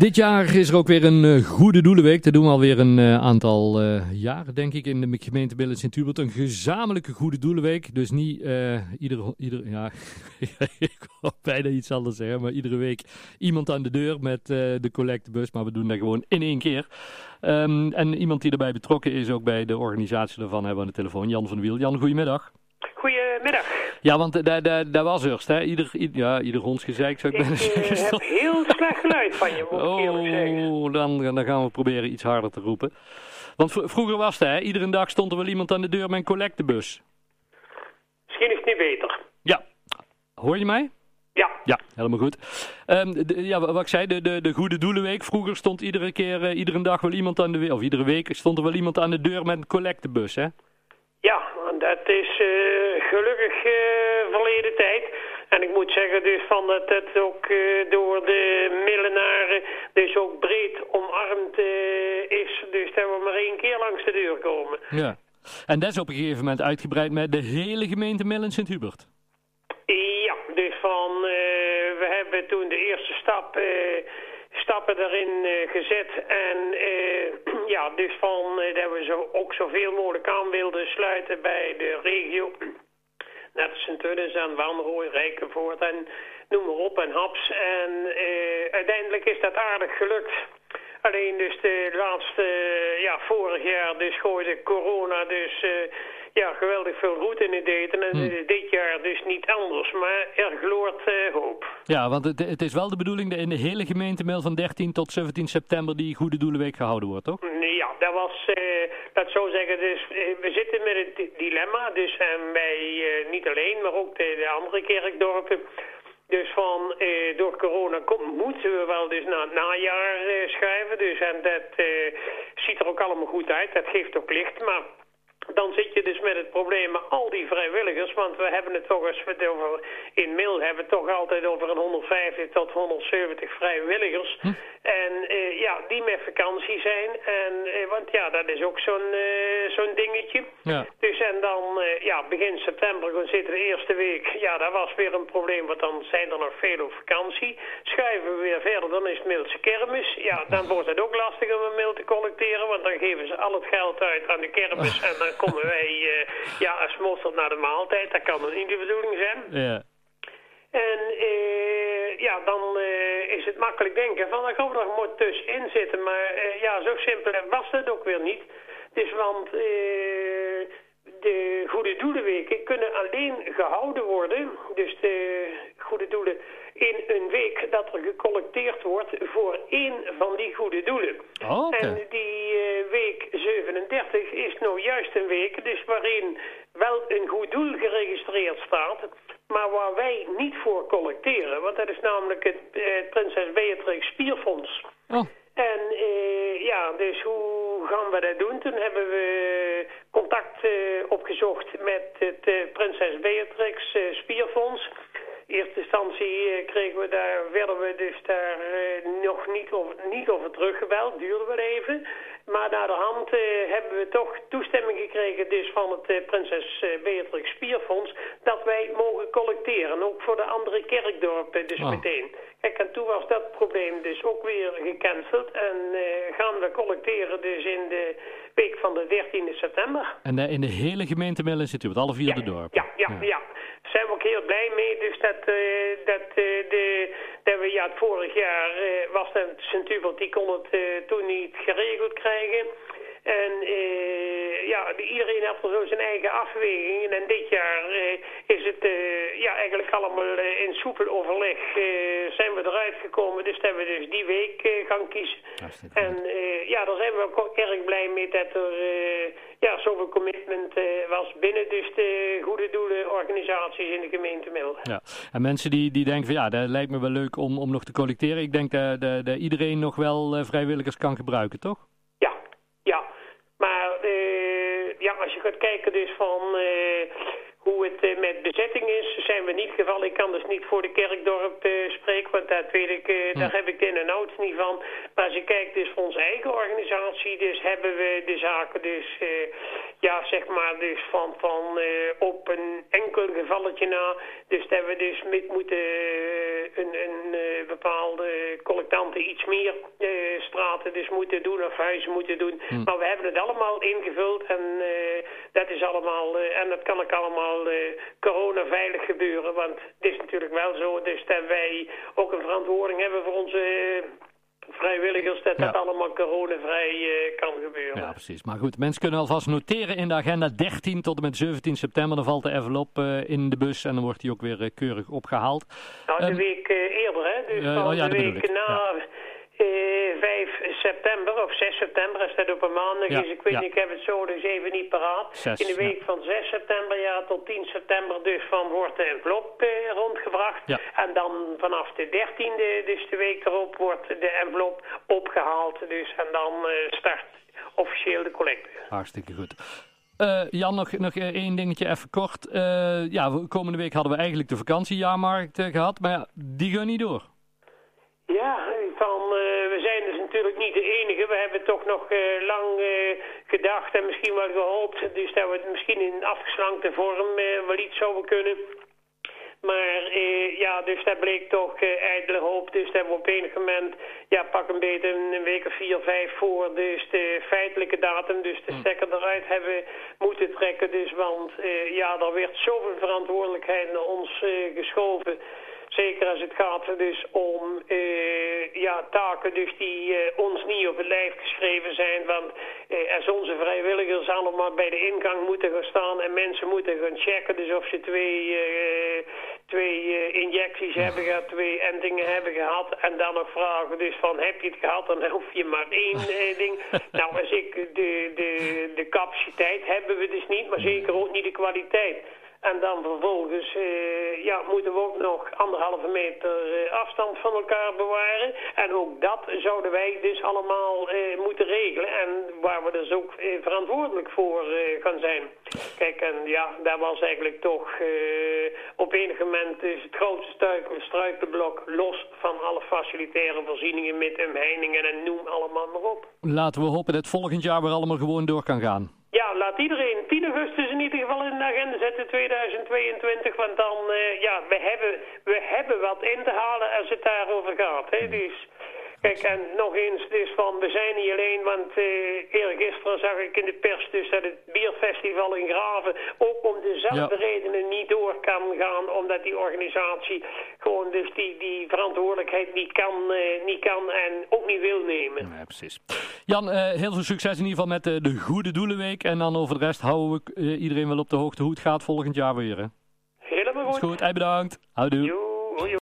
Dit jaar is er ook weer een uh, Goede Doelenweek. Dat doen we alweer een uh, aantal uh, jaren, denk ik, in de gemeente Billen Sint-Hubert. Een gezamenlijke Goede Doelenweek. Dus niet iedere, iedere, ja, ik wou bijna iets anders zeggen, maar iedere week iemand aan de deur met de collectebus. Maar we doen dat gewoon in één keer. Um, en iemand die erbij betrokken is, ook bij de organisatie daarvan, hebben we aan de telefoon. Jan van Wiel. Jan, goedemiddag. Goedemiddag. Ja, want daar, daar, daar was eerst, hè? Ieder, ieder, ja, ieder hondsgezeik zou ik, ik bijna zeggen. Ik heb heel slecht geluid van je, moet oh, ik. Dan, dan gaan we proberen iets harder te roepen. Want vroeger was het, hè? Iedere dag stond er wel iemand aan de deur met een collectebus. Misschien is het niet beter. Ja. Hoor je mij? Ja. Ja, helemaal goed. Um, de, ja, wat ik zei, de, de, de Goede Doelenweek. Vroeger stond iedere keer, uh, iedere dag wel iemand aan de... Of iedere week stond er wel iemand aan de deur met een collectebus, hè? Dat is uh, gelukkig uh, verleden tijd. En ik moet zeggen dus van dat het ook uh, door de millenaren dus ook breed omarmd is. Dus dat we maar één keer langs de deur komen. Ja. En dat is op een gegeven moment uitgebreid met de hele gemeente Millen Sint-Hubert. Ja, dus van we hebben toen de eerste stap stappen erin uh, gezet. En ja, dus van uh, dat we zo, ook zoveel mogelijk aan wilden sluiten bij de regio. Net als Sint-Tunis en Wanrooy, Rijkenvoort en noem maar op en Haps. En uiteindelijk is dat aardig gelukt. Alleen dus de laatste, ja, vorig jaar dus gooide corona dus ja, geweldig veel route in het eten. En hmm. dit jaar dus niet anders, maar er gloort uh, hoop. Ja, want het, het, is wel de bedoeling dat in de hele gemeente mail van 13 tot 17 september die Goede Doelenweek gehouden wordt, toch? Ja, dat was, dat zou zeggen, dus uh, we zitten met het dilemma, dus en wij niet alleen, maar ook de, de andere kerkdorpen. Dus van, eh, door corona komt, moeten we wel dus naar het najaar eh, schuiven. Dus en dat eh, ziet er ook allemaal goed uit. Dat geeft ook licht. Maar dan zit je dus met het probleem met al die vrijwilligers, want we hebben het toch, als we het over in mail hebben, toch altijd over een 150 tot 170 vrijwilligers. Hm. En uh, ja, die met vakantie zijn. En, uh, want ja, dat is ook zo'n uh, zo'n dingetje. Ja. Dus en dan, ja, begin september gewoon zitten de eerste week. Ja, dat was weer een probleem, want dan zijn er nog veel op vakantie. Schuiven we weer verder, dan is het Mailse kermis. Ja, dan wordt het ook lastig om een mail te collecteren, want dan geven ze al het geld uit aan de kermis en dan komen wij uh, ja, als mosterd naar de maaltijd. Dat kan niet de bedoeling zijn. Ja. En uh, ja, dan uh, is het makkelijk denken van, ik hoop dat er moet tussenin zitten. Maar ja, zo simpel was het ook weer niet. Dus want de goede doelenweken kunnen alleen gehouden worden. Dus de goede doelen een week dat er gecollecteerd wordt voor één van die goede doelen. Oh, okay. En die uh, week 37 is nou juist een week dus waarin wel een goed doel geregistreerd staat, maar waar wij niet voor collecteren. Want dat is namelijk het uh, Prinses Beatrix Spierfonds. Oh. En uh, ja, dus hoe gaan we dat doen? Toen hebben we contact opgezocht met het Prinses Beatrix Spierfonds eerste instantie eh, kregen we daar, werden we dus daar uh, nog niet over, niet over teruggebeld, duurde wel even. Maar naar de hand uh, hebben we toch toestemming gekregen dus van het Prinses Beatrix Spierfonds dat wij mogen collecteren, ook voor de andere kerkdorpen dus oh. meteen. Kijk, en toen was dat probleem dus ook weer gecanceld en gaan we collecteren dus in de week van de 13e september. En in de hele gemeente Millen zit u, met alle vier ja, de dorpen? Ja, ja, ja. ja zijn we ook heel blij mee. Dus dat, uh, dat, uh, de, dat we ja, het vorig jaar uh, was dat Sint-Hubert, die kon het toen niet geregeld krijgen. En uh, ja, iedereen heeft er zo zijn eigen afwegingen. En dit jaar uh, is het uh, ja, eigenlijk allemaal in soepel overleg zijn we eruit gekomen. Dus dat we dus die week gaan kiezen. En ja, daar zijn we ook erg blij mee dat er ja, zoveel commitment was binnen dus de goede doelenorganisaties in de gemeente Middel. Ja, en mensen die, die denken van ja, dat lijkt me wel leuk om, om nog te collecteren. Ik denk dat, dat, dat iedereen nog wel vrijwilligers kan gebruiken, toch? Ja, maar uh, ja, als je gaat kijken dus van uh, hoe het uh, met bezetting is, zijn we niet gevallen. Ik kan dus niet voor de kerkdorp spreken, want dat weet ik, daar heb ik de in en outs niet van. Maar als je kijkt dus voor onze eigen organisatie, dus hebben we de zaken dus, ja zeg maar dus van, van op een enkel gevalletje na. Dus dat we dus met moeten een, een bepaalde collectanten iets meer dus moeten doen of huizen moeten doen. Hm. Maar we hebben het allemaal ingevuld en dat is allemaal, en dat kan ook allemaal coronaveilig gebeuren. Want het is natuurlijk wel zo dus dat wij ook een verantwoording hebben voor onze vrijwilligers dat dat allemaal coronavrij uh, kan gebeuren. Ja, precies. Maar goed, mensen kunnen alvast noteren in de agenda 13 tot en met 17 september. Dan valt de envelop uh, in de bus en dan wordt die ook weer uh, keurig opgehaald. Nou, de week eerder, hè? Dus oh, ja, de week na... 5 september of 6 september, als dat op een maandag is. Ik weet niet, ik heb het zo dus even niet paraat. in de week van 6 september ja, tot 10 september dus van wordt de envelop eh, rondgebracht. En dan vanaf de 13e, dus de week erop, wordt de envelop opgehaald. Dus, en dan uh, start officieel de collecte. Hartstikke goed. Uh, Jan, nog, nog één dingetje even kort. Uh, ja, komende week hadden we eigenlijk de vakantiejaarmarkt gehad, maar die gaan niet door. Ja, van, uh, we zijn dus natuurlijk niet de enige. We hebben toch nog uh, lang uh, gedacht en misschien wel gehoopt. Dus dat we het misschien in afgeslankte vorm wel iets zouden kunnen. Maar ja, dus dat bleek toch ijdele hoop. Dus dat we op enig moment, ja, pak een beetje een week of vier, vijf voor. Dus de feitelijke datum, dus de hm. stekker eruit hebben moeten trekken. Dus want ja, er werd zoveel verantwoordelijkheid naar ons geschoven. Zeker als het gaat dus om uh, ja, taken dus die uh, ons niet op het lijf geschreven zijn. Want uh, als onze vrijwilligers allemaal bij de ingang moeten gaan staan en mensen moeten gaan checken. Dus of ze twee, twee injecties hebben gehad, twee entingen hebben gehad. En dan nog vragen dus van heb je het gehad, dan hoef je maar één ding. Nou, als ik de, de, de capaciteit hebben we dus niet, maar zeker ook niet de kwaliteit. En dan vervolgens uh, ja, moeten we ook nog anderhalve meter uh, afstand van elkaar bewaren. En ook dat zouden wij dus allemaal uh, moeten regelen. En waar we dus ook verantwoordelijk voor gaan zijn. Kijk, en ja, daar was eigenlijk toch op enig moment is het grootste struikelblok los van alle facilitaire voorzieningen met omheiningen en noem allemaal maar op. Laten we hopen dat volgend jaar weer allemaal gewoon door kan gaan. Ja, laat iedereen 10 augustus in ieder geval in de agenda zetten 2022. Want dan, uh, ja, we hebben, we hebben wat in te halen als het daarover gaat. Hè? Dus Kijk, en nog eens dus van, we zijn niet alleen, want uh, eergisteren zag ik in de pers dus dat het bierfestival in Graven ook om dezelfde redenen niet door kan gaan, omdat die organisatie gewoon dus die, die verantwoordelijkheid niet kan, uh, niet kan en ook niet wil nemen. Ja, precies. Jan, uh, heel veel succes in ieder geval met de Goede Doelenweek en dan over de rest houden we iedereen wel op de hoogte hoe het gaat volgend jaar weer. Hè? Helemaal goed. Is goed, hey, bedankt. Houdoe.